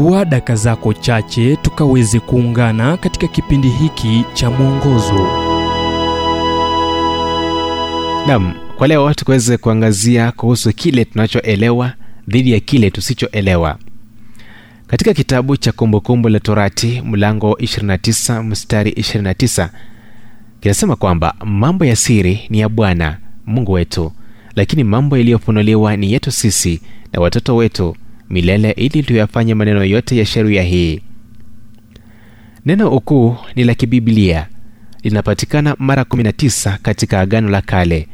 chukua daka zako chache tukaweze kuungana katika kipindi hiki cha mwongozo. Nam kwa leo tukaweze kuangazia kuhusu kile tunachoelewa dhidi ya kile tusichoelewa. Katika kitabu cha kumbukumbu la torati mlango 29 mstari 29 kinasema kwamba mambo ya siri ni ya bwana mungu wetu lakini mambo yaliyofunuliwa ni yetu sisi na watoto wetu milele ili tuyafanye maneno yote ya sheria hii. Neno ukuu ni la kibiblia. Linapatikana mara 19 katika agano la kale.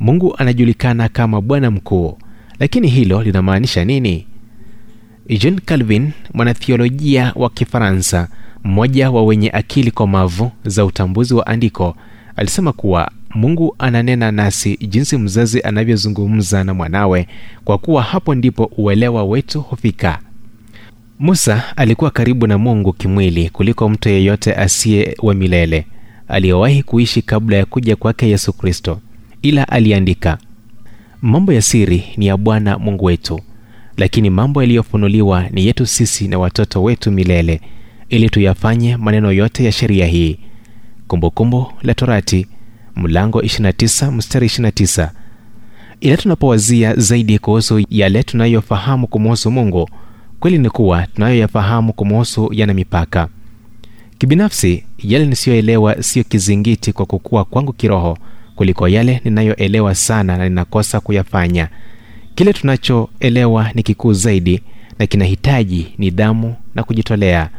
Mungu anajulikana kama bwana mkuu. Lakini hilo linamaanisha nini? Jean calvin mwanathiolojia wa kifaransa mmoja wa wenye akili komavu za utambuzi wa andiko alisema kuwa mungu ananena nasi jinsi mzazi anavyozungumza na mwanawe kwa kuwa hapo ndipo uelewa wetu hufika. Musa alikuwa karibu na mungu kimwili kuliko mtu yeyote asiye wa milele aliyewahi kuishi kabla ya kuja kwake yesu kristo ila aliandika mambo ya siri ni ya bwana mungu wetu lakini mambo yaliyofunuliwa ni yetu sisi na watoto wetu milele ili tuyafanye maneno yote ya sheria hii. Kumbukumbu la torati mlango 29 mstari 29 ila tunapowazia zaidi kuhusu yale tunayofahamu kumuhusu mungu kweli ni kuwa tunayoyafahamu kumuhusu yana mipaka. Kibinafsi yale nisiyoelewa siyo kizingiti kwa kukua kwangu kiroho kuliko yale ninayoelewa sana na ninakosa kuyafanya. Kile tunachoelewa ni kikuu zaidi na kinahitaji nidhamu na kujitolea.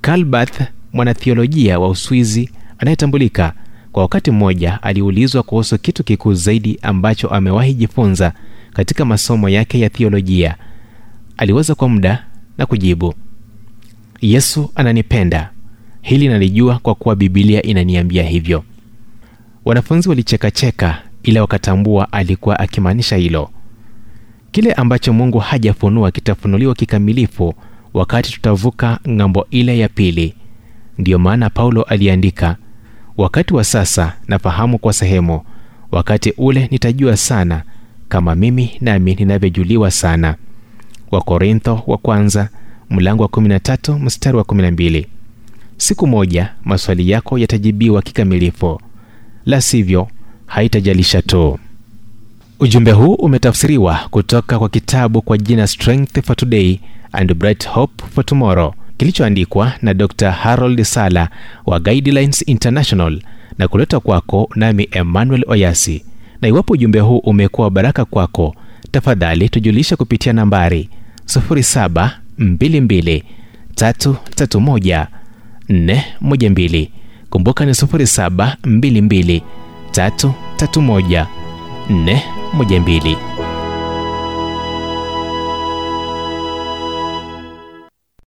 Kalbath mwanathiolojia wa uswizi anayetambulika kwa wakati mmoja aliulizwa kuhusu kitu kikuu zaidi ambacho amewahi jifunza katika masomo yake ya thiolojia aliweza kwa muda na kujibu yesu ananipenda. Hili nalijua kwa kuwa bibilia inaniambia hivyo. Wanafunzi walichekacheka ila wakatambua alikuwa akimaanisha hilo. Kile ambacho mungu hajafunua kitafunuliwa kikamilifu wakati tutavuka ng'ambo ile ya pili. Ndiyo maana paulo aliandika wakati wa sasa nafahamu kwa sehemu. Wakati ule nitajua sana kama mimi nami ninavyojuliwa sana. Wakorintho wa kwanza mlango wa 13 mstari wa 12 siku moja maswali yako yatajibiwa kikamilifu. La sivyo haitajalisha tu. Ujumbe huu umetafsiriwa kutoka kwa kitabu kwa jina strength for today and bright hope for tomorrow kilichoandikwa na dr harold sala wa guidelines international na kuletwa kwako nami emmanuel oyasi. Na iwapo ujumbe huu umekuwa baraka kwako tafadhali tujulisha kupitia nambari 722331412 kumbuka ni 722 331 412